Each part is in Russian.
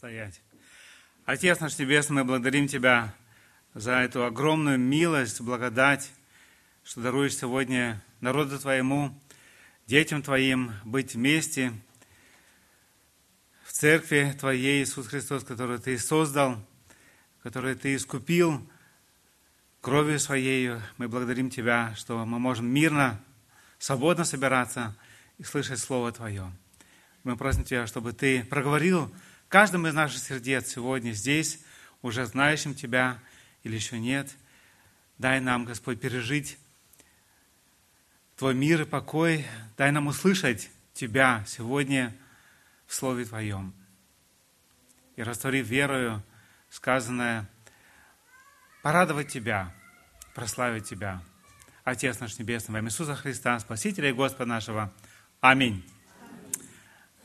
стоять. Отец наш Небесный, мы благодарим Тебя за эту огромную милость, благодать, что даруешь сегодня народу Твоему, детям Твоим быть вместе в церкви Твоей, Иисус Христос, которую Ты создал, которую Ты искупил кровью Своей. Мы благодарим Тебя, что мы можем мирно, свободно собираться и слышать Слово Твое. Мы просим Тебя, чтобы Ты проговорил каждому из наших сердец сегодня здесь, уже знающим Тебя или еще нет. Дай нам, Господь, пережить Твой мир и покой. Дай нам услышать Тебя сегодня в Слове Твоем. И растворив верою сказанное, порадовать Тебя, прославить Тебя. Отец наш Небесный, во имя Иисуса Христа, Спасителя и Господа нашего. Аминь.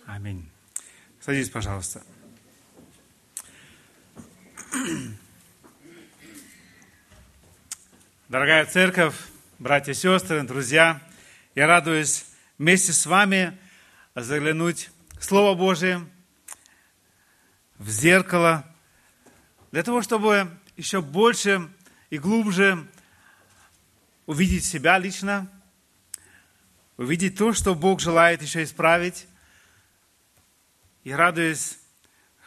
Аминь. Садитесь, пожалуйста. Дорогая церковь, братья и сестры, друзья, я радуюсь вместе с вами заглянуть в Слово Божие, в зеркало, для того, чтобы еще больше и глубже увидеть себя лично, увидеть то, что Бог желает еще исправить, и радуюсь,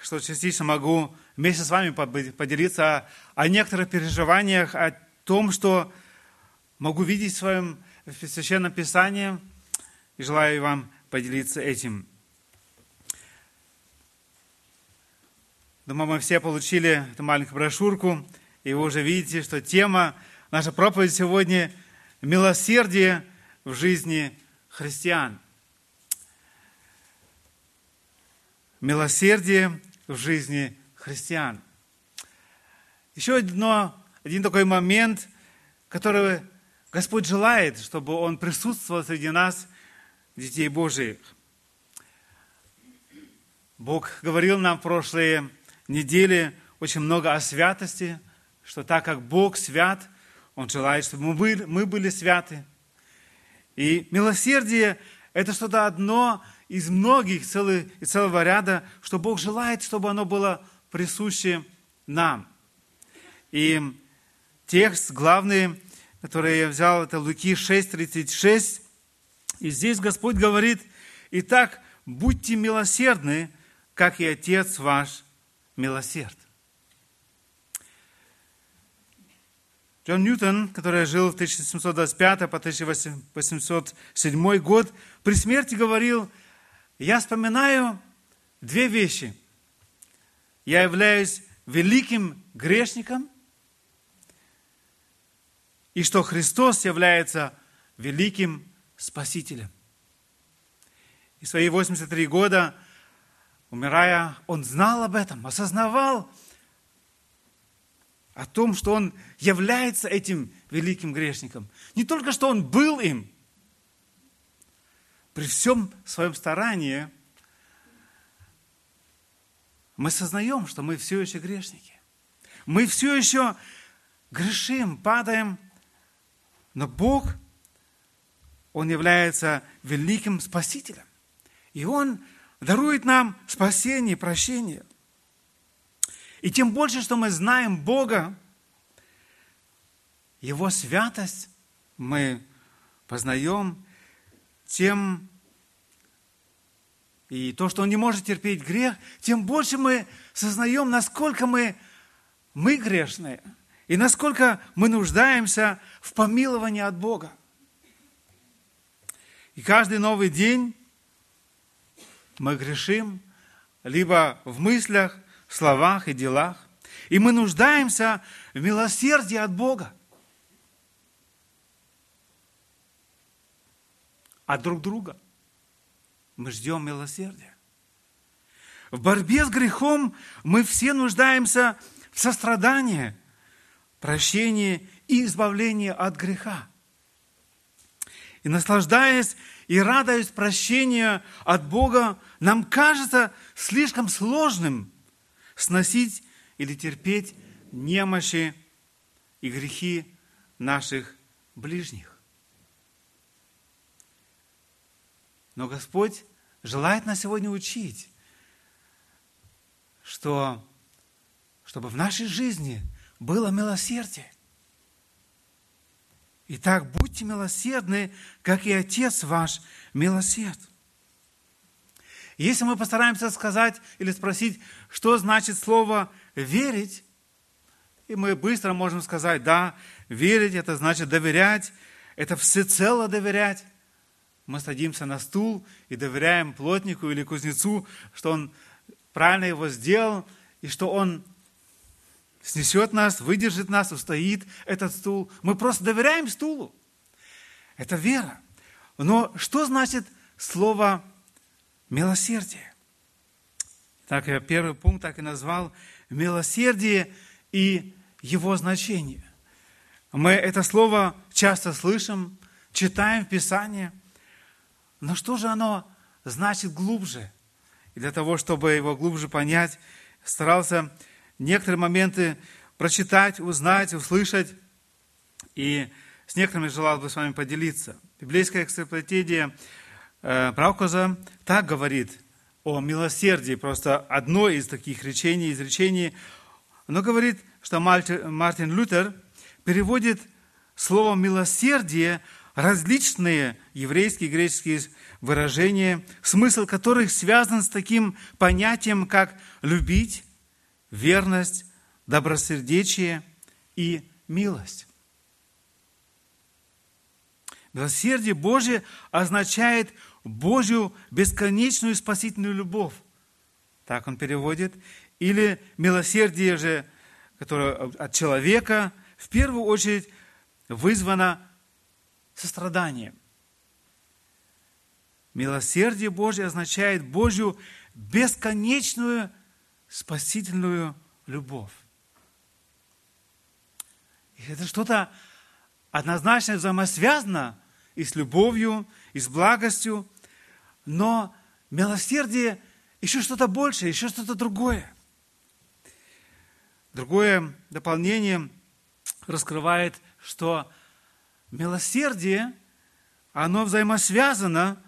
что частично могу вместе с вами поделиться о некоторых переживаниях, о том, что могу видеть в своем Священном Писании, и желаю вам поделиться этим. Думаю, мы все получили эту маленькую брошюрку, и вы уже видите, что тема нашей проповеди сегодня – милосердие в жизни христиан – милосердие в жизни христиан. Еще одно, один такой момент, который Господь желает, чтобы Он присутствовал среди нас, детей Божиих. Бог говорил нам в прошлые недели очень много о святости, что так как Бог свят, Он желает, чтобы мы были, мы были святы. И милосердие – это что-то одно из многих, целый, из целого ряда, что Бог желает, чтобы оно было присуще нам. И текст главный, который я взял, это Луки 6:36. И здесь Господь говорит, «Итак, будьте милосердны, как и Отец ваш милосерд». Джон Ньютон, который жил в 1725 по 1807 год, при смерти говорил, я вспоминаю две вещи. Я являюсь великим грешником, и что Христос является великим Спасителем. И свои 83 года, умирая, он знал об этом, осознавал о том, что он является этим великим грешником. Не только, что он был им – при всем своем старании мы сознаем, что мы все еще грешники. Мы все еще грешим, падаем, но Бог, Он является великим Спасителем. И Он дарует нам спасение прощение. И тем больше, что мы знаем Бога, Его святость мы познаем, тем и то, что он не может терпеть грех, тем больше мы сознаем, насколько мы, мы грешные, и насколько мы нуждаемся в помиловании от Бога. И каждый новый день мы грешим, либо в мыслях, словах и делах. И мы нуждаемся в милосердии от Бога. от друг друга. Мы ждем милосердия. В борьбе с грехом мы все нуждаемся в сострадании, прощении и избавлении от греха. И наслаждаясь и радуясь прощения от Бога, нам кажется слишком сложным сносить или терпеть немощи и грехи наших ближних. Но Господь желает нас сегодня учить, что чтобы в нашей жизни было милосердие. Итак, будьте милосердны, как и Отец ваш милосерд. Если мы постараемся сказать или спросить, что значит слово «верить», и мы быстро можем сказать, да, верить – это значит доверять, это всецело доверять. Мы садимся на стул и доверяем плотнику или кузнецу, что он правильно его сделал, и что он снесет нас, выдержит нас, устоит этот стул. Мы просто доверяем стулу. Это вера. Но что значит слово милосердие? Так я первый пункт так и назвал милосердие и его значение. Мы это слово часто слышим, читаем в Писании, но что же оно значит глубже? И для того, чтобы его глубже понять, старался некоторые моменты прочитать, узнать, услышать. И с некоторыми желал бы с вами поделиться. Библейская экстрапетидия э, так говорит о милосердии, просто одно из таких речений, изречений. Оно говорит, что Мартин Лютер переводит слово «милосердие» различные еврейские и греческие выражения, смысл которых связан с таким понятием, как «любить», верность, добросердечие и милость. Милосердие Божие означает Божью бесконечную спасительную любовь. Так он переводит. Или милосердие же, которое от человека, в первую очередь вызвано состраданием. Милосердие Божье означает Божью бесконечную спасительную любовь. И это что-то однозначно взаимосвязано и с любовью, и с благостью, но милосердие еще что-то большее, еще что-то другое. Другое дополнение раскрывает, что милосердие, оно взаимосвязано,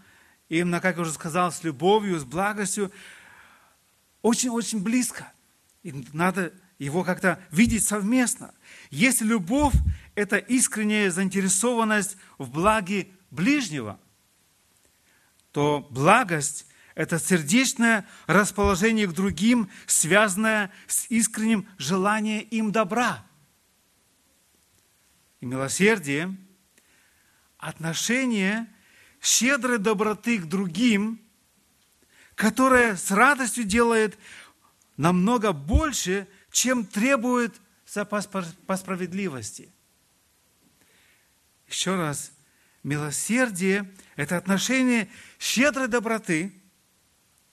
именно, как я уже сказал, с любовью, с благостью, очень-очень близко. И надо его как-то видеть совместно. Если любовь – это искренняя заинтересованность в благе ближнего, то благость – это сердечное расположение к другим, связанное с искренним желанием им добра. И милосердие – отношение щедрой доброты к другим – которая с радостью делает намного больше, чем требует по справедливости. Еще раз, милосердие – это отношение щедрой доброты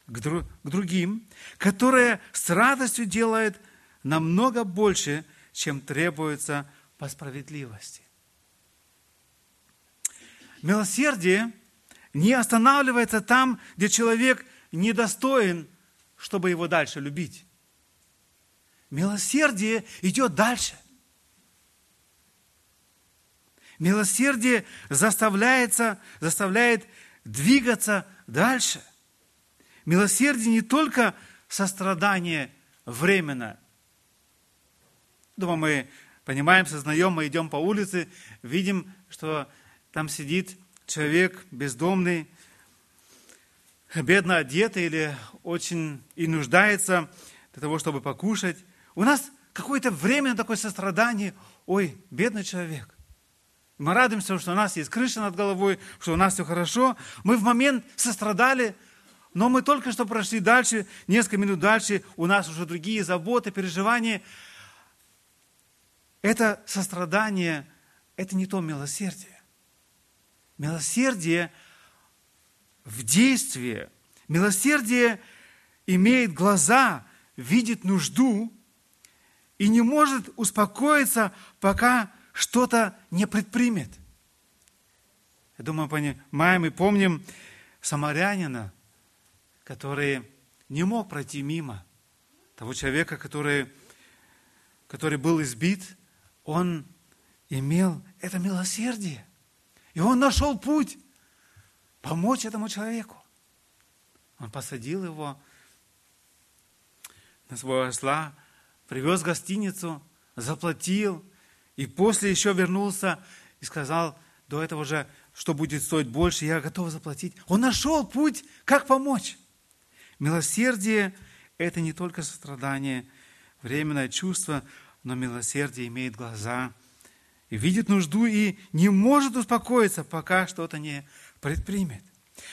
к, к другим, которое с радостью делает намного больше, чем требуется по справедливости. Милосердие не останавливается там, где человек – недостоин, чтобы его дальше любить. Милосердие идет дальше. Милосердие заставляется, заставляет двигаться дальше. Милосердие не только сострадание временно. Думаю, мы понимаем, сознаем, мы идем по улице, видим, что там сидит человек бездомный, бедно одетый или очень и нуждается для того, чтобы покушать. У нас какое-то время такое сострадание. Ой, бедный человек. Мы радуемся, что у нас есть крыша над головой, что у нас все хорошо. Мы в момент сострадали, но мы только что прошли дальше, несколько минут дальше, у нас уже другие заботы, переживания. Это сострадание, это не то милосердие. Милосердие – в действии. Милосердие имеет глаза, видит нужду и не может успокоиться, пока что-то не предпримет. Я думаю, понимаем и помним самарянина, который не мог пройти мимо того человека, который, который был избит, он имел это милосердие. И он нашел путь помочь этому человеку. Он посадил его на своего осла, привез в гостиницу, заплатил, и после еще вернулся и сказал, до этого же, что будет стоить больше, я готов заплатить. Он нашел путь, как помочь. Милосердие – это не только сострадание, временное чувство, но милосердие имеет глаза видит нужду и не может успокоиться, пока что-то не предпримет.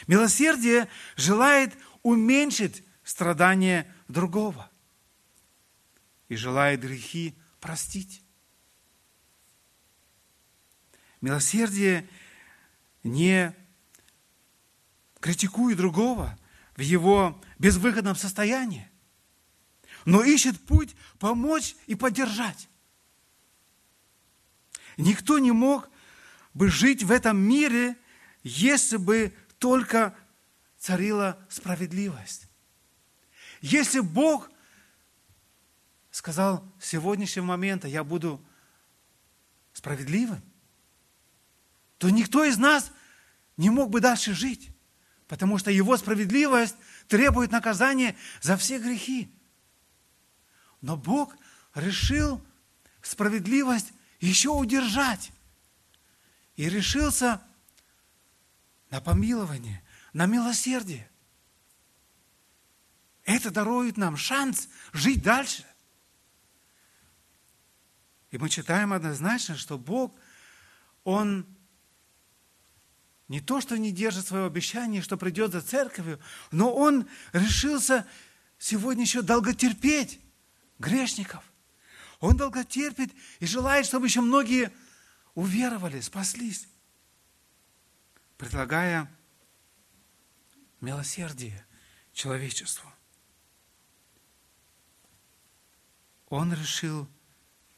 Милосердие желает уменьшить страдания другого и желает грехи простить. Милосердие не критикует другого в его безвыходном состоянии, но ищет путь помочь и поддержать. Никто не мог бы жить в этом мире, если бы только царила справедливость. Если Бог сказал, с сегодняшнего момента я буду справедливым, то никто из нас не мог бы дальше жить, потому что его справедливость требует наказания за все грехи. Но Бог решил справедливость еще удержать и решился на помилование, на милосердие. Это дарует нам шанс жить дальше. И мы читаем однозначно, что Бог, Он не то, что не держит свое обещание, что придет за церковью, но Он решился сегодня еще долготерпеть грешников. Он долготерпит и желает, чтобы еще многие уверовали, спаслись, предлагая милосердие человечеству. Он решил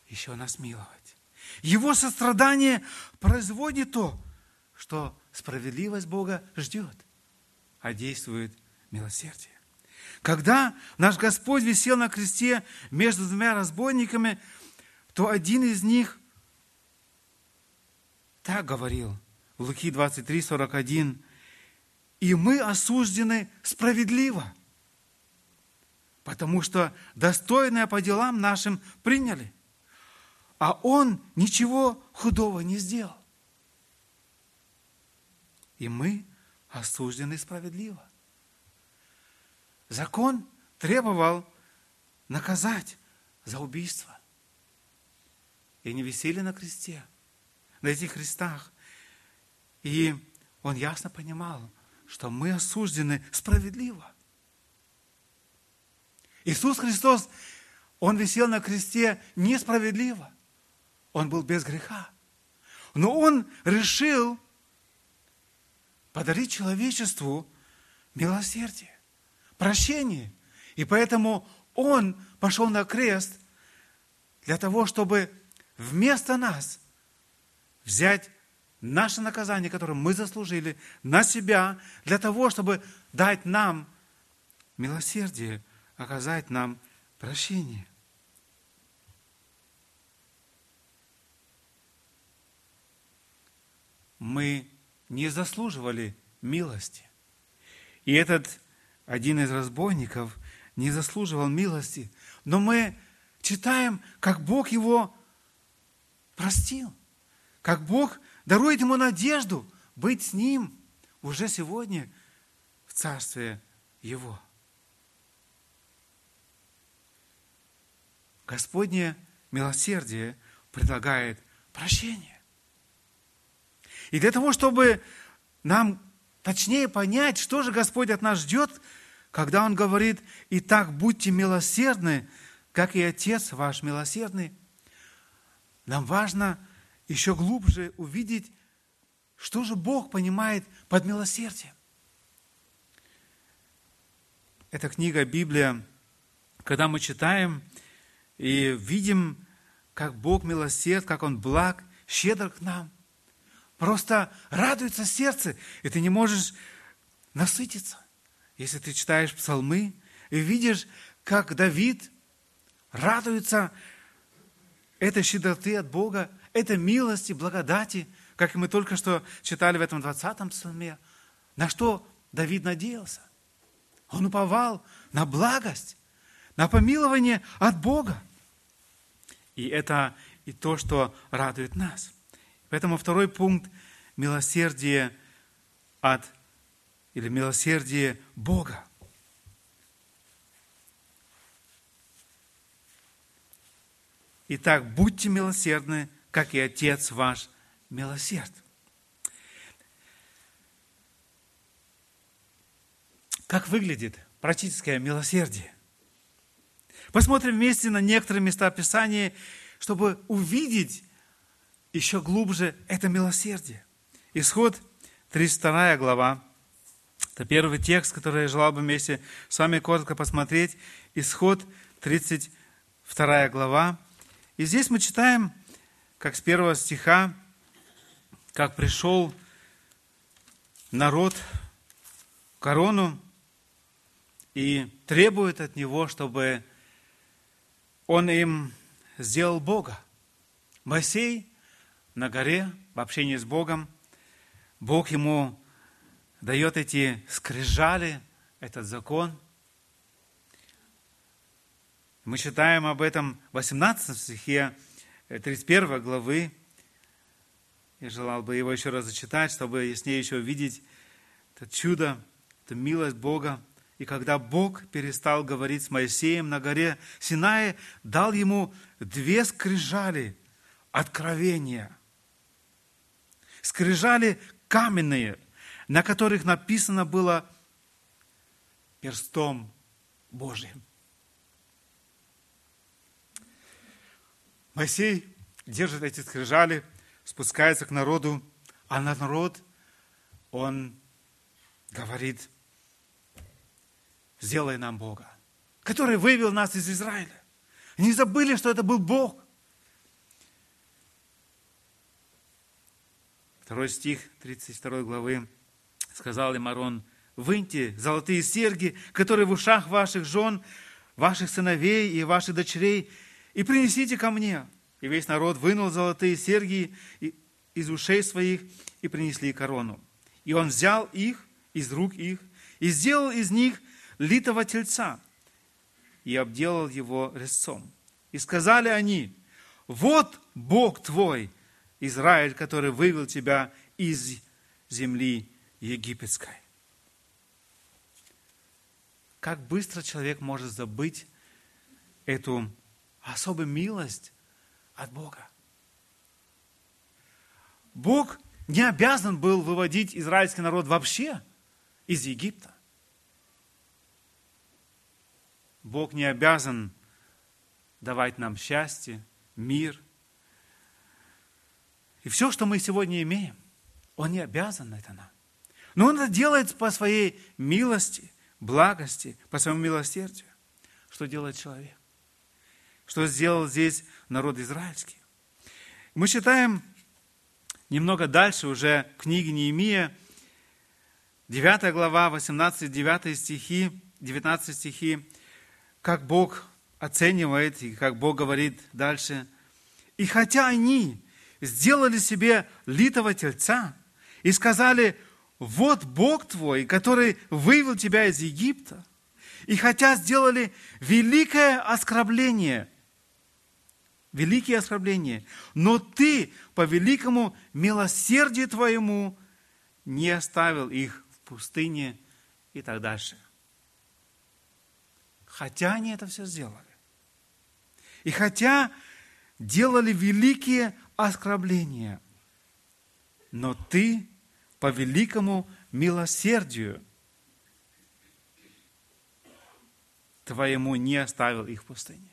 еще нас миловать. Его сострадание производит то, что справедливость Бога ждет, а действует милосердие. Когда наш Господь висел на кресте между двумя разбойниками, то один из них так говорил. Луки 23, 41, «И мы осуждены справедливо, потому что достойное по делам нашим приняли, а он ничего худого не сделал. И мы осуждены справедливо. Закон требовал наказать за убийство. И они висели на кресте, на этих крестах. И он ясно понимал, что мы осуждены справедливо. Иисус Христос, Он висел на кресте несправедливо. Он был без греха. Но Он решил подарить человечеству милосердие, прощение. И поэтому Он пошел на крест для того, чтобы вместо нас взять наше наказание, которое мы заслужили, на себя, для того, чтобы дать нам милосердие, оказать нам прощение. Мы не заслуживали милости. И этот один из разбойников не заслуживал милости. Но мы читаем, как Бог его простил, как Бог дарует ему надежду быть с ним уже сегодня в Царстве Его. Господнее милосердие предлагает прощение. И для того, чтобы нам точнее понять, что же Господь от нас ждет, когда Он говорит, «Итак, будьте милосердны, как и Отец ваш милосердный», нам важно еще глубже увидеть, что же Бог понимает под милосердием. Эта книга Библия, когда мы читаем и видим, как Бог милосерд, как Он благ, щедр к нам, Просто радуется сердце, и ты не можешь насытиться. Если ты читаешь псалмы и видишь, как Давид радуется этой щедроты от Бога, этой милости, благодати, как мы только что читали в этом 20-м псалме, на что Давид надеялся. Он уповал на благость, на помилование от Бога. И это и то, что радует нас. Поэтому второй пункт – милосердие от или милосердие Бога. Итак, будьте милосердны, как и Отец ваш милосерд. Как выглядит практическое милосердие? Посмотрим вместе на некоторые места Писания, чтобы увидеть еще глубже это милосердие. Исход 32 глава. Это первый текст, который я желал бы вместе с вами коротко посмотреть. Исход 32 глава. И здесь мы читаем, как с первого стиха, как пришел народ корону и требует от него, чтобы он им сделал Бога. Моисей на горе в общении с Богом, Бог ему дает эти скрижали, этот закон. Мы читаем об этом в 18 стихе 31 главы. Я желал бы его еще раз зачитать, чтобы яснее еще увидеть это чудо, это милость Бога. И когда Бог перестал говорить с Моисеем на горе Синае, дал ему две скрижали откровения. Скрижали каменные, на которых написано было перстом Божьим. Моисей держит эти скрижали, спускается к народу, а на народ он говорит – сделай нам Бога, который вывел нас из Израиля. Не забыли, что это был Бог. Второй стих 32 главы сказал им Арон, выньте золотые серьги, которые в ушах ваших жен, ваших сыновей и ваших дочерей, и принесите ко мне. И весь народ вынул золотые серьги из ушей своих и принесли корону. И он взял их из рук их и сделал из них литого тельца и обделал его резцом. И сказали они, вот Бог твой, Израиль, который вывел тебя из земли египетской. Как быстро человек может забыть эту особую милость от Бога. Бог не обязан был выводить израильский народ вообще из Египта. Бог не обязан давать нам счастье, мир. И все, что мы сегодня имеем, Он не обязан это нам. Но Он это делает по своей милости, благости, по своему милосердию. Что делает человек? Что сделал здесь народ израильский? Мы читаем немного дальше уже в книге Неемия, 9 глава, 18-9 стихи, 19 стихи как Бог оценивает и как Бог говорит дальше. И хотя они сделали себе литого тельца и сказали, вот Бог твой, который вывел тебя из Египта, и хотя сделали великое оскорбление, великие оскорбления, но ты по великому милосердию твоему не оставил их в пустыне и так дальше хотя они это все сделали. И хотя делали великие оскорбления, но ты по великому милосердию твоему не оставил их в пустыне.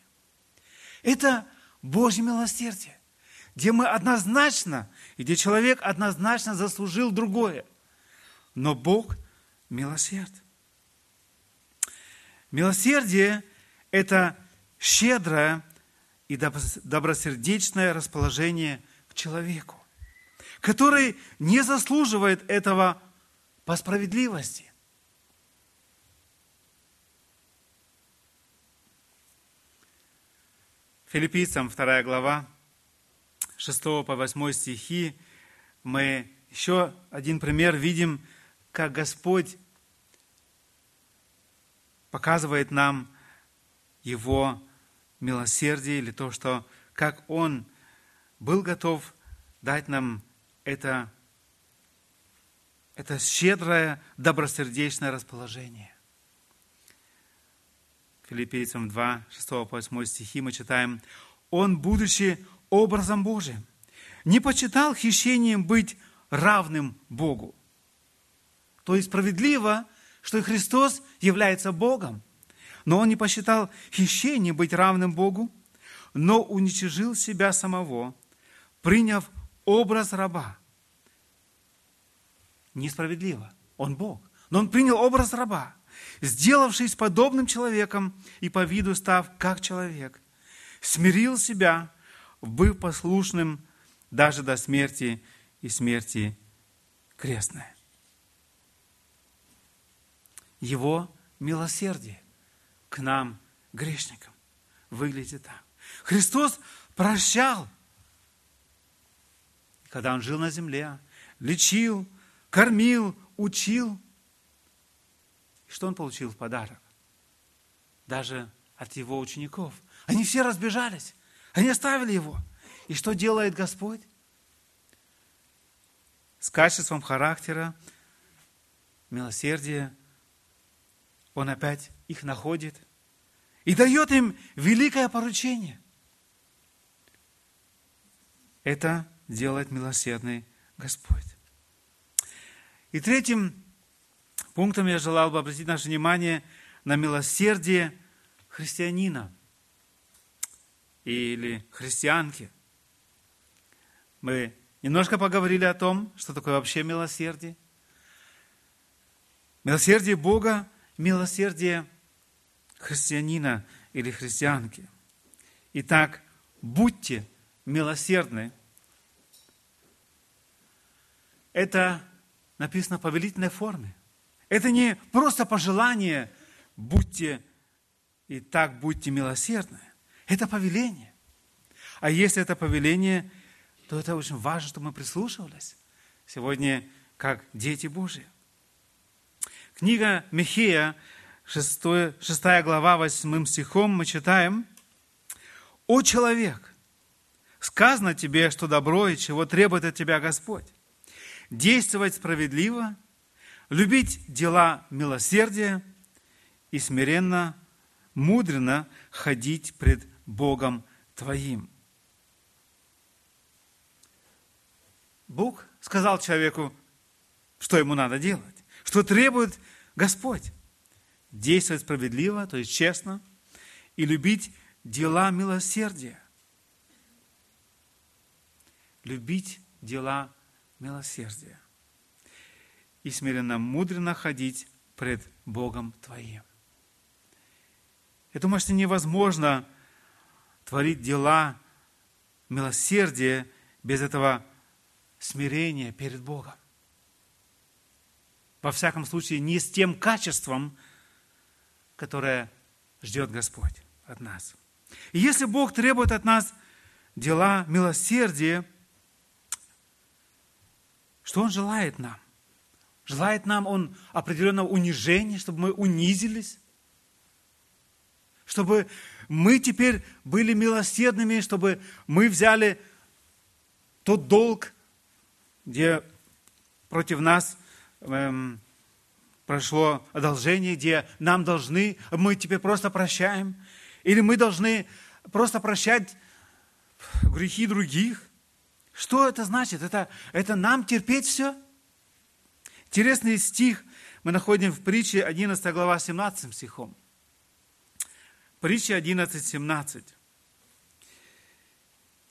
Это Божье милосердие, где мы однозначно, где человек однозначно заслужил другое. Но Бог милосерд. Милосердие – это щедрое и добросердечное расположение к человеку, который не заслуживает этого по справедливости. Филиппийцам 2 глава, 6 по 8 стихи, мы еще один пример видим, как Господь показывает нам Его милосердие или то, что как Он был готов дать нам это, это щедрое, добросердечное расположение. Филиппийцам 2, 6 по 8 стихи мы читаем, «Он, будучи образом Божиим, не почитал хищением быть равным Богу». То есть справедливо, что и Христос является Богом, но Он не посчитал хищением быть равным Богу, но уничижил себя самого, приняв образ раба. Несправедливо. Он Бог. Но он принял образ раба, сделавшись подобным человеком и по виду став как человек, смирил себя, быв послушным даже до смерти и смерти крестной. Его милосердие к нам, грешникам, выглядит так. Христос прощал, когда Он жил на земле, лечил, кормил, учил. что Он получил в подарок? Даже от Его учеников. Они все разбежались. Они оставили Его. И что делает Господь? С качеством характера, милосердия, Он опять их находит и дает им великое поручение. Это делает милосердный Господь. И третьим пунктом я желал бы обратить наше внимание на милосердие христианина или христианки. Мы немножко поговорили о том, что такое вообще милосердие. Милосердие Бога, милосердие христианина или христианки. Итак, будьте милосердны. Это написано в повелительной форме. Это не просто пожелание, будьте и так будьте милосердны. Это повеление. А если это повеление, то это очень важно, чтобы мы прислушивались. Сегодня как дети Божьи. Книга Михея, 6, 6 глава, 8 стихом мы читаем, «О человек, сказано тебе, что добро и чего требует от тебя Господь. Действовать справедливо, любить дела милосердия и смиренно, мудренно ходить пред Богом твоим». Бог сказал человеку, что ему надо делать, что требует Господь. Действовать справедливо, то есть честно, и любить дела милосердия. Любить дела милосердия. И смиренно, мудренно ходить пред Богом твоим. Я думаю, что невозможно творить дела милосердия без этого смирения перед Богом. Во всяком случае, не с тем качеством, которое ждет Господь от нас. И если Бог требует от нас дела милосердия, что Он желает нам? Желает нам Он определенного унижения, чтобы мы унизились, чтобы мы теперь были милосердными, чтобы мы взяли тот долг, где против нас эм, прошло одолжение, где нам должны, мы теперь просто прощаем, или мы должны просто прощать грехи других. Что это значит? Это, это нам терпеть все? Интересный стих мы находим в притче 11 глава 17 стихом. Притча 11, 17.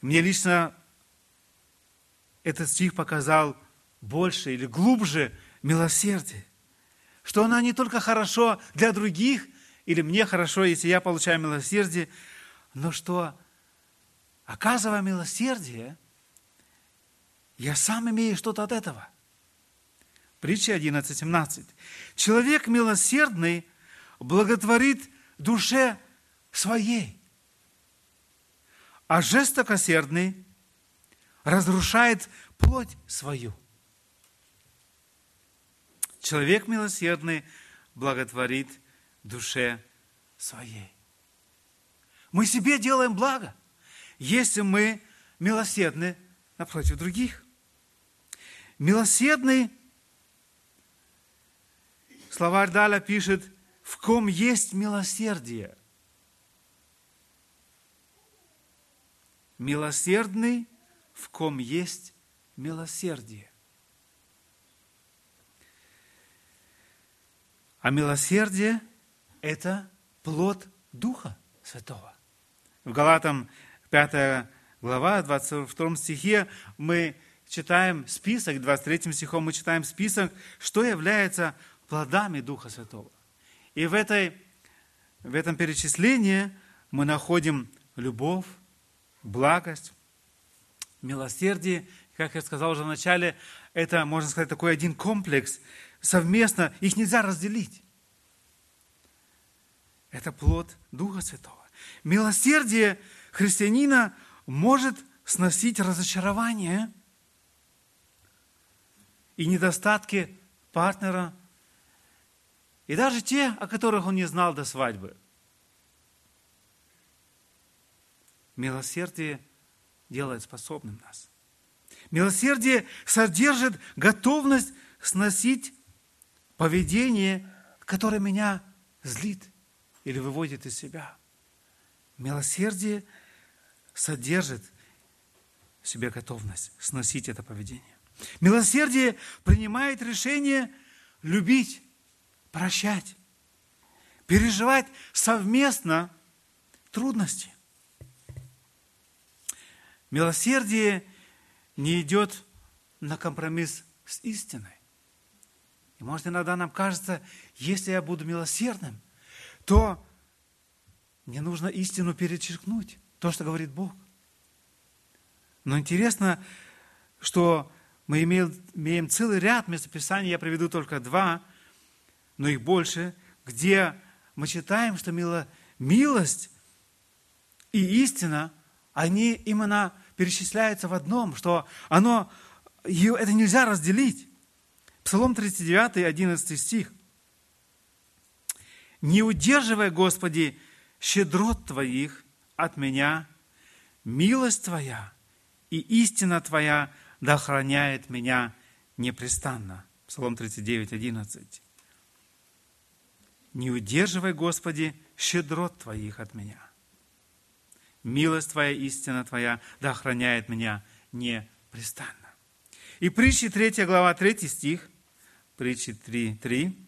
Мне лично этот стих показал больше или глубже милосердие. Что она не только хорошо для других, или мне хорошо, если я получаю милосердие, но что, оказывая милосердие, я сам имею что-то от этого. Притча 11.17. Человек милосердный благотворит душе своей, а жестокосердный разрушает плоть свою. Человек милосердный благотворит душе своей. Мы себе делаем благо, если мы милосердны напротив других. Милосердный, словарь Даля пишет, в ком есть милосердие. Милосердный, в ком есть милосердие. А милосердие – это плод Духа Святого. В Галатам 5 глава, 22 стихе мы читаем список, 23 стихом мы читаем список, что является плодами Духа Святого. И в, этой, в этом перечислении мы находим любовь, благость, милосердие. Как я сказал уже в начале, это, можно сказать, такой один комплекс. Совместно их нельзя разделить. Это плод Духа Святого. Милосердие христианина может сносить разочарование и недостатки партнера, и даже те, о которых он не знал до свадьбы. Милосердие делает способным нас. Милосердие содержит готовность сносить поведение, которое меня злит или выводит из себя. Милосердие содержит в себе готовность сносить это поведение. Милосердие принимает решение любить, прощать, переживать совместно трудности. Милосердие не идет на компромисс с истиной. И может иногда нам кажется, если я буду милосердным, то мне нужно истину перечеркнуть, то, что говорит Бог. Но интересно, что мы имеем, имеем целый ряд местописаний, я приведу только два, но их больше, где мы читаем, что мило, милость и истина, они именно перечисляется в одном, что оно, это нельзя разделить. Псалом 39, 11 стих. «Не удерживай, Господи, щедрот Твоих от меня, милость Твоя и истина Твоя да охраняет меня непрестанно». Псалом 39, 11. «Не удерживай, Господи, щедрот Твоих от меня» милость Твоя, истина Твоя, да охраняет меня непрестанно. И притчи 3 глава, 3 стих, притчи 3, 3.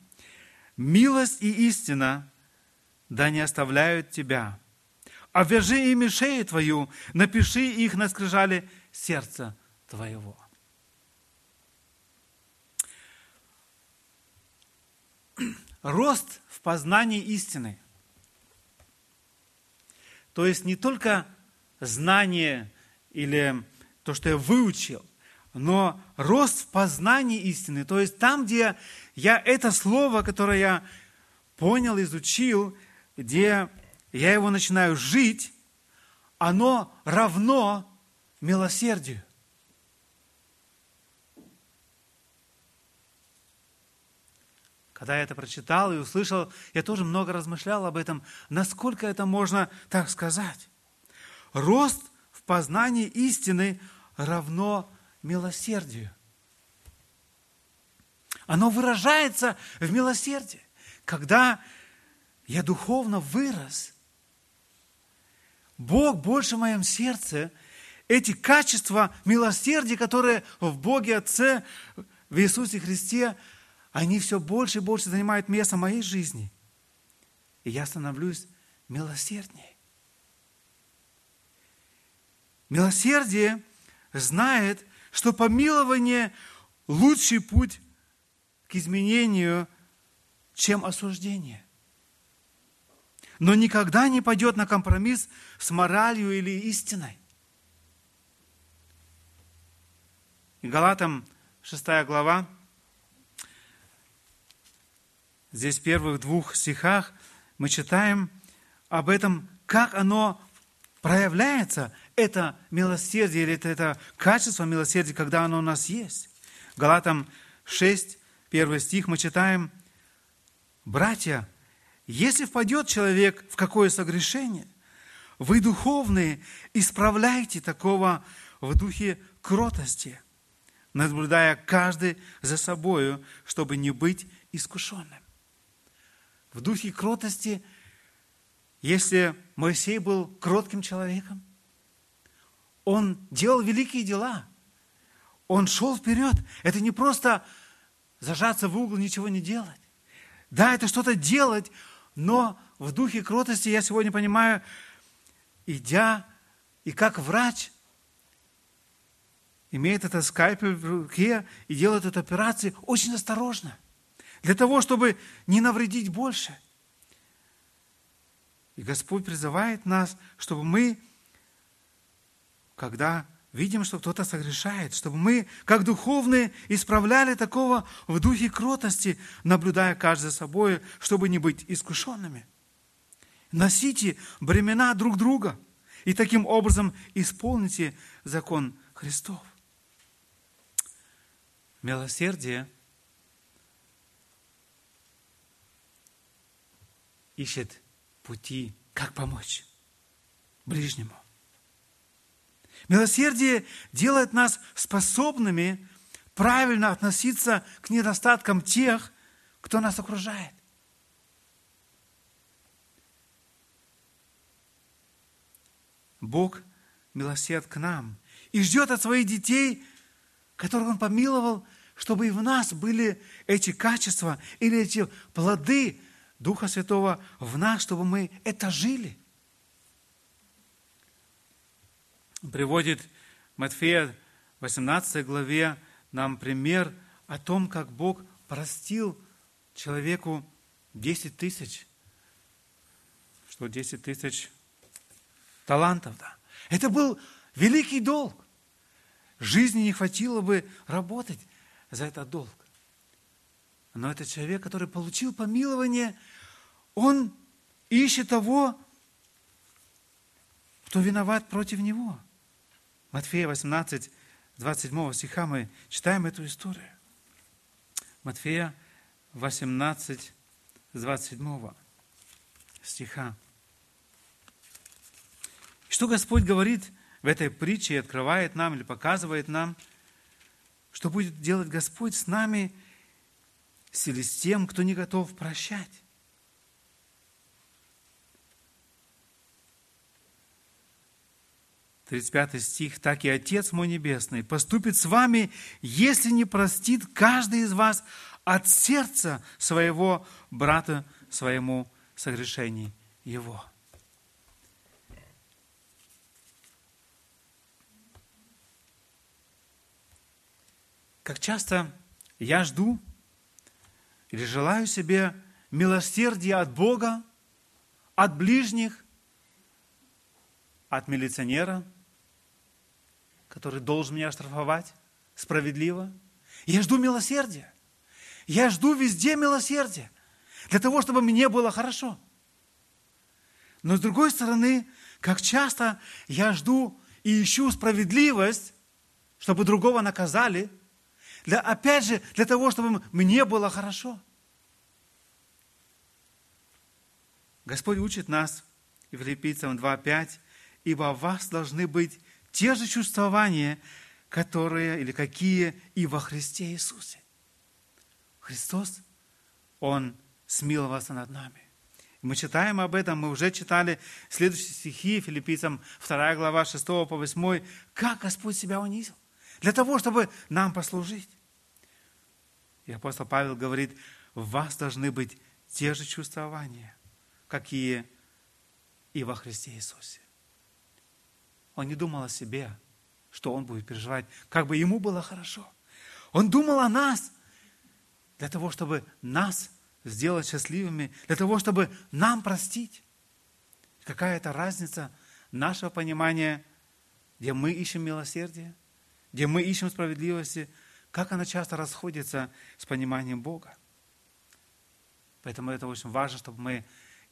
«Милость и истина да не оставляют тебя. Обвяжи ими шею твою, напиши их на скрижале сердца твоего». Рост в познании истины – то есть не только знание или то, что я выучил, но рост в познании истины. То есть там, где я это слово, которое я понял, изучил, где я его начинаю жить, оно равно милосердию. Когда я это прочитал и услышал, я тоже много размышлял об этом, насколько это можно так сказать. Рост в познании истины равно милосердию. Оно выражается в милосердии. Когда я духовно вырос, Бог больше в моем сердце, эти качества милосердия, которые в Боге Отце, в Иисусе Христе – они все больше и больше занимают место моей жизни. И я становлюсь милосерднее. Милосердие знает, что помилование – лучший путь к изменению, чем осуждение. Но никогда не пойдет на компромисс с моралью или истиной. Галатам 6 глава, здесь в первых двух стихах мы читаем об этом, как оно проявляется, это милосердие или это, это качество милосердия, когда оно у нас есть. Галатам 6, первый стих мы читаем, «Братья, если впадет человек в какое согрешение, вы духовные, исправляйте такого в духе кротости, наблюдая каждый за собою, чтобы не быть искушенным. В духе кротости, если Моисей был кротким человеком, он делал великие дела, он шел вперед. Это не просто зажаться в угол, ничего не делать. Да, это что-то делать, но в духе кротости я сегодня понимаю, идя и как врач имеет этот скальпель в руке и делает эту операцию очень осторожно, для того, чтобы не навредить больше. И Господь призывает нас, чтобы мы, когда видим, что кто-то согрешает, чтобы мы, как духовные, исправляли такого в духе кротости, наблюдая каждый за собой, чтобы не быть искушенными. Носите бремена друг друга и таким образом исполните закон Христов. Милосердие ищет пути, как помочь ближнему. Милосердие делает нас способными правильно относиться к недостаткам тех, кто нас окружает. Бог милосерд к нам и ждет от своих детей, которых Он помиловал, чтобы и в нас были эти качества или эти плоды Духа Святого в нас, чтобы мы это жили. Приводит Матфея 18 главе нам пример о том, как Бог простил человеку 10 тысяч. Что 10 тысяч талантов, да. Это был великий долг. Жизни не хватило бы работать за этот долг. Но этот человек, который получил помилование, он ищет того, кто виноват против него. Матфея 18, 27 стиха мы читаем эту историю. Матфея 18, 27 стиха. Что Господь говорит в этой притче и открывает нам или показывает нам – что будет делать Господь с нами, или с тем, кто не готов прощать. Тридцать пятый стих. «Так и Отец мой Небесный поступит с вами, если не простит каждый из вас от сердца своего брата своему согрешений его». Как часто я жду или желаю себе милосердия от Бога, от ближних, от милиционера, который должен меня оштрафовать справедливо. Я жду милосердия. Я жду везде милосердия. Для того, чтобы мне было хорошо. Но с другой стороны, как часто я жду и ищу справедливость, чтобы другого наказали – для, опять же, для того, чтобы мне было хорошо. Господь учит нас, Филиппийцам 2.5, ибо вас должны быть те же чувствования, которые или какие и во Христе Иисусе. Христос, Он смиловался над нами. Мы читаем об этом, мы уже читали следующие стихи Филиппийцам 2 глава 6 по 8, как Господь себя унизил для того, чтобы нам послужить. И апостол Павел говорит, в вас должны быть те же чувствования, какие и во Христе Иисусе. Он не думал о себе, что он будет переживать, как бы ему было хорошо. Он думал о нас, для того, чтобы нас сделать счастливыми, для того, чтобы нам простить. Какая это разница нашего понимания, где мы ищем милосердие, где мы ищем справедливости, как она часто расходится с пониманием Бога. Поэтому это очень важно, чтобы мы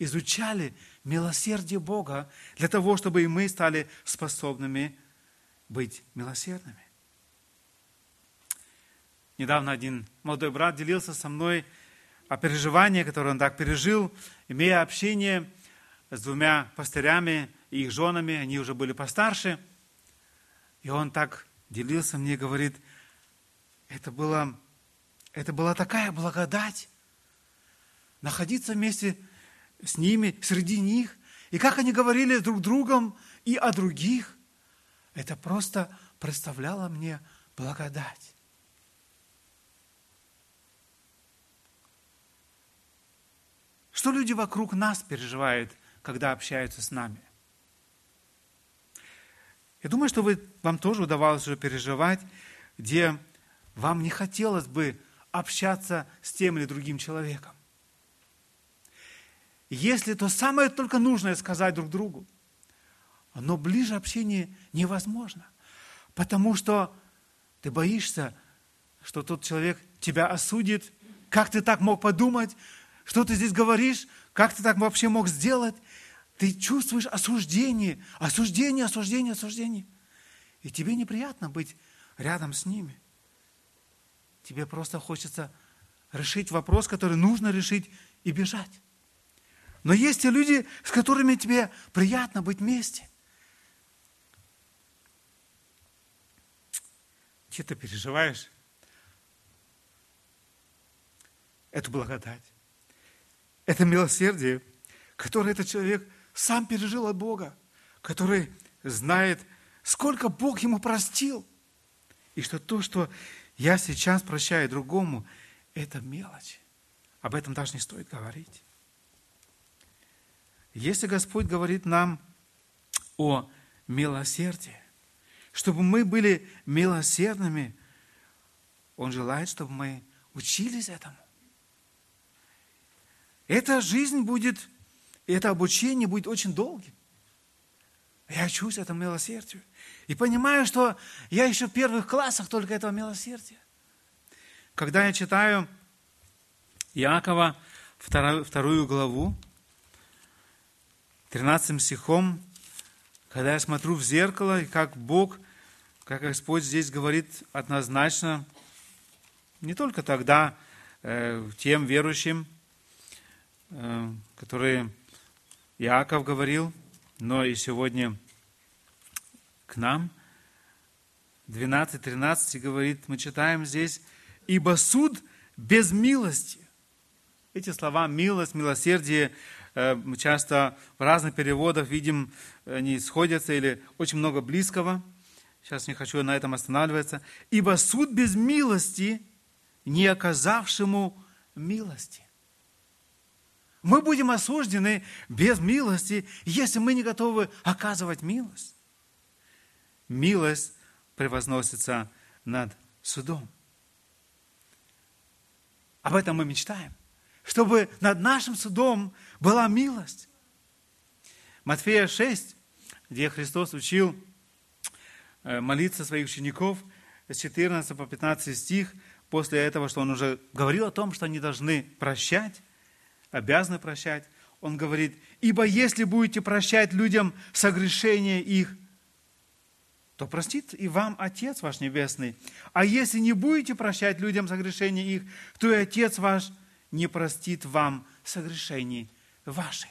изучали милосердие Бога для того, чтобы и мы стали способными быть милосердными. Недавно один молодой брат делился со мной о переживании, которое он так пережил, имея общение с двумя пастырями и их женами, они уже были постарше. И он так делился мне, говорит, это, было, это была такая благодать, находиться вместе с ними, среди них, и как они говорили друг другом и о других, это просто представляло мне благодать. Что люди вокруг нас переживают, когда общаются с нами? Я думаю, что вы, вам тоже удавалось уже переживать, где вам не хотелось бы общаться с тем или другим человеком. Если то самое только нужное сказать друг другу, но ближе общение невозможно, потому что ты боишься, что тот человек тебя осудит, как ты так мог подумать, что ты здесь говоришь, как ты так вообще мог сделать. Ты чувствуешь осуждение, осуждение, осуждение, осуждение. И тебе неприятно быть рядом с ними. Тебе просто хочется решить вопрос, который нужно решить, и бежать. Но есть и люди, с которыми тебе приятно быть вместе. Где ты переживаешь эту благодать, это милосердие, которое этот человек сам пережил от Бога, который знает, сколько Бог ему простил, и что то, что я сейчас прощаю другому, это мелочь. Об этом даже не стоит говорить. Если Господь говорит нам о милосердии, чтобы мы были милосердными, Он желает, чтобы мы учились этому. Эта жизнь будет, это обучение будет очень долгим. Я учусь этому милосердию. И понимаю, что я еще в первых классах только этого милосердия. Когда я читаю Иакова, вторую, главу, 13 стихом, когда я смотрю в зеркало, и как Бог, как Господь здесь говорит однозначно, не только тогда э, тем верующим, э, которые Иаков говорил, но и сегодня к нам. 12-13 говорит, мы читаем здесь, «Ибо суд без милости». Эти слова «милость», «милосердие» часто в разных переводах видим, они сходятся или очень много близкого. Сейчас не хочу на этом останавливаться. «Ибо суд без милости, не оказавшему милости». Мы будем осуждены без милости, если мы не готовы оказывать милость. Милость превозносится над судом. Об этом мы мечтаем чтобы над нашим судом была милость. Матфея 6, где Христос учил э, молиться своих учеников, с 14 по 15 стих, после этого, что Он уже говорил о том, что они должны прощать, обязаны прощать, Он говорит, «Ибо если будете прощать людям согрешения их, то простит и вам Отец ваш Небесный. А если не будете прощать людям согрешения их, то и Отец ваш – не простит вам согрешений ваших.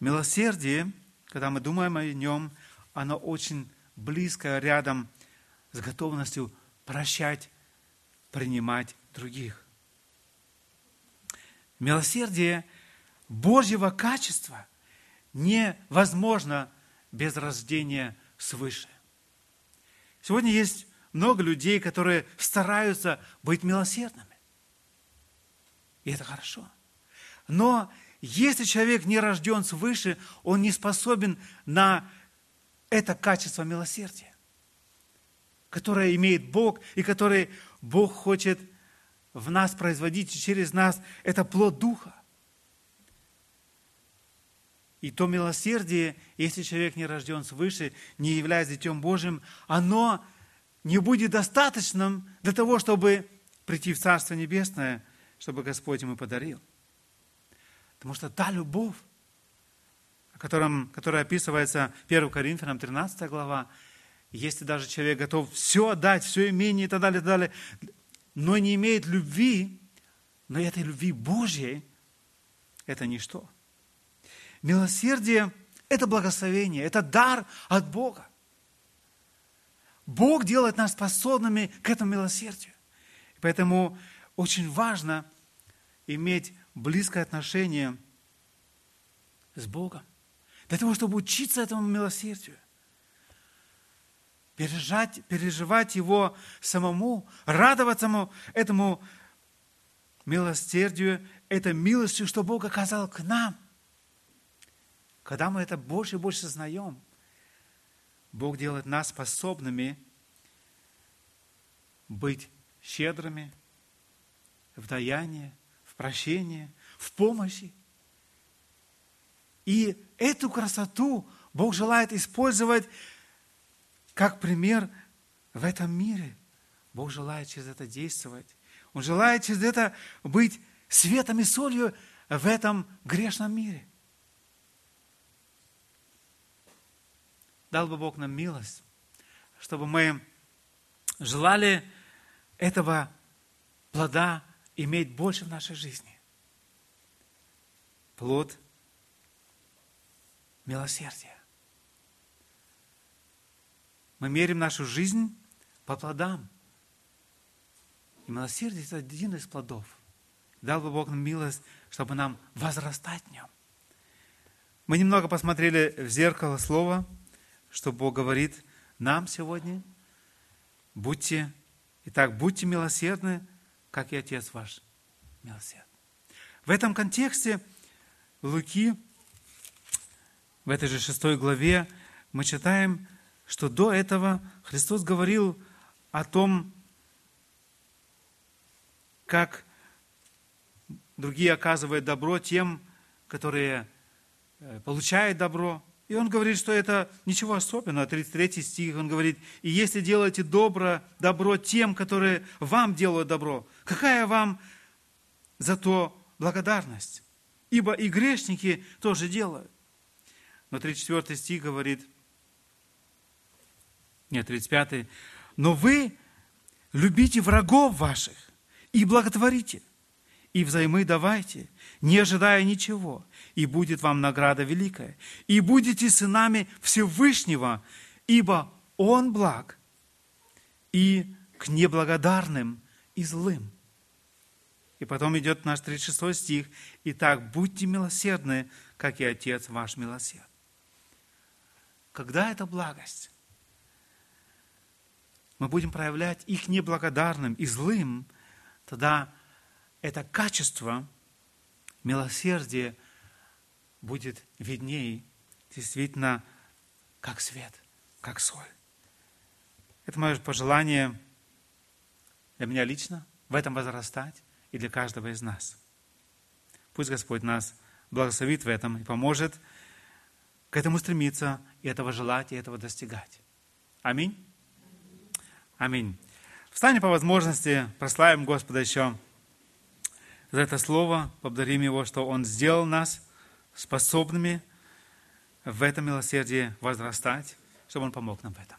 Милосердие, когда мы думаем о нем, оно очень близко рядом с готовностью прощать, принимать других. Милосердие Божьего качества невозможно без рождения свыше. Сегодня есть много людей, которые стараются быть милосердными. И это хорошо. Но если человек не рожден свыше, он не способен на это качество милосердия, которое имеет Бог и которое Бог хочет в нас производить и через нас. Это плод Духа. И то милосердие, если человек не рожден свыше, не является Детем Божьим, оно не будет достаточным для того, чтобы прийти в Царство Небесное, чтобы Господь ему подарил. Потому что та любовь, о котором, которая описывается 1 Коринфянам 13 глава, если даже человек готов все отдать, все имение и так далее, и так далее, но не имеет любви, но этой любви Божьей, это ничто. Милосердие – это благословение, это дар от Бога. Бог делает нас способными к этому милосердию. Поэтому очень важно иметь близкое отношение с Богом. Для того, чтобы учиться этому милосердию. Пережать, переживать его самому, радоваться этому милосердию, это милостью, что Бог оказал к нам. Когда мы это больше и больше сознаем, Бог делает нас способными быть щедрыми в даянии, в прощении, в помощи. И эту красоту Бог желает использовать как пример в этом мире. Бог желает через это действовать. Он желает через это быть светом и солью в этом грешном мире. Дал бы Бог нам милость, чтобы мы желали этого плода иметь больше в нашей жизни. Плод милосердия. Мы мерим нашу жизнь по плодам. И милосердие – это один из плодов. Дал бы Бог нам милость, чтобы нам возрастать в нем. Мы немного посмотрели в зеркало слова, что Бог говорит нам сегодня. Будьте, итак, будьте милосердны, как и Отец ваш милосерд. В этом контексте Луки, в этой же шестой главе, мы читаем, что до этого Христос говорил о том, как другие оказывают добро тем, которые э, получают добро. И он говорит, что это ничего особенного. 33 стих, он говорит, «И если делаете добро, добро тем, которые вам делают добро, какая вам за то благодарность? Ибо и грешники тоже делают». Но 34 стих говорит, нет, 35, «Но вы любите врагов ваших и благотворите, и взаймы давайте, не ожидая ничего, и будет вам награда великая, и будете сынами Всевышнего, ибо Он благ, и к неблагодарным и злым. И потом идет наш 36 стих. Итак, будьте милосердны, как и Отец ваш милосерд. Когда это благость? Мы будем проявлять их неблагодарным и злым, тогда это качество милосердия будет виднее, действительно, как свет, как соль. Это мое пожелание для меня лично, в этом возрастать и для каждого из нас. Пусть Господь нас благословит в этом и поможет к этому стремиться, и этого желать, и этого достигать. Аминь. Аминь. Встанем по возможности, прославим Господа еще за это слово, поблагодарим Его, что Он сделал нас способными в этом милосердии возрастать, чтобы Он помог нам в этом.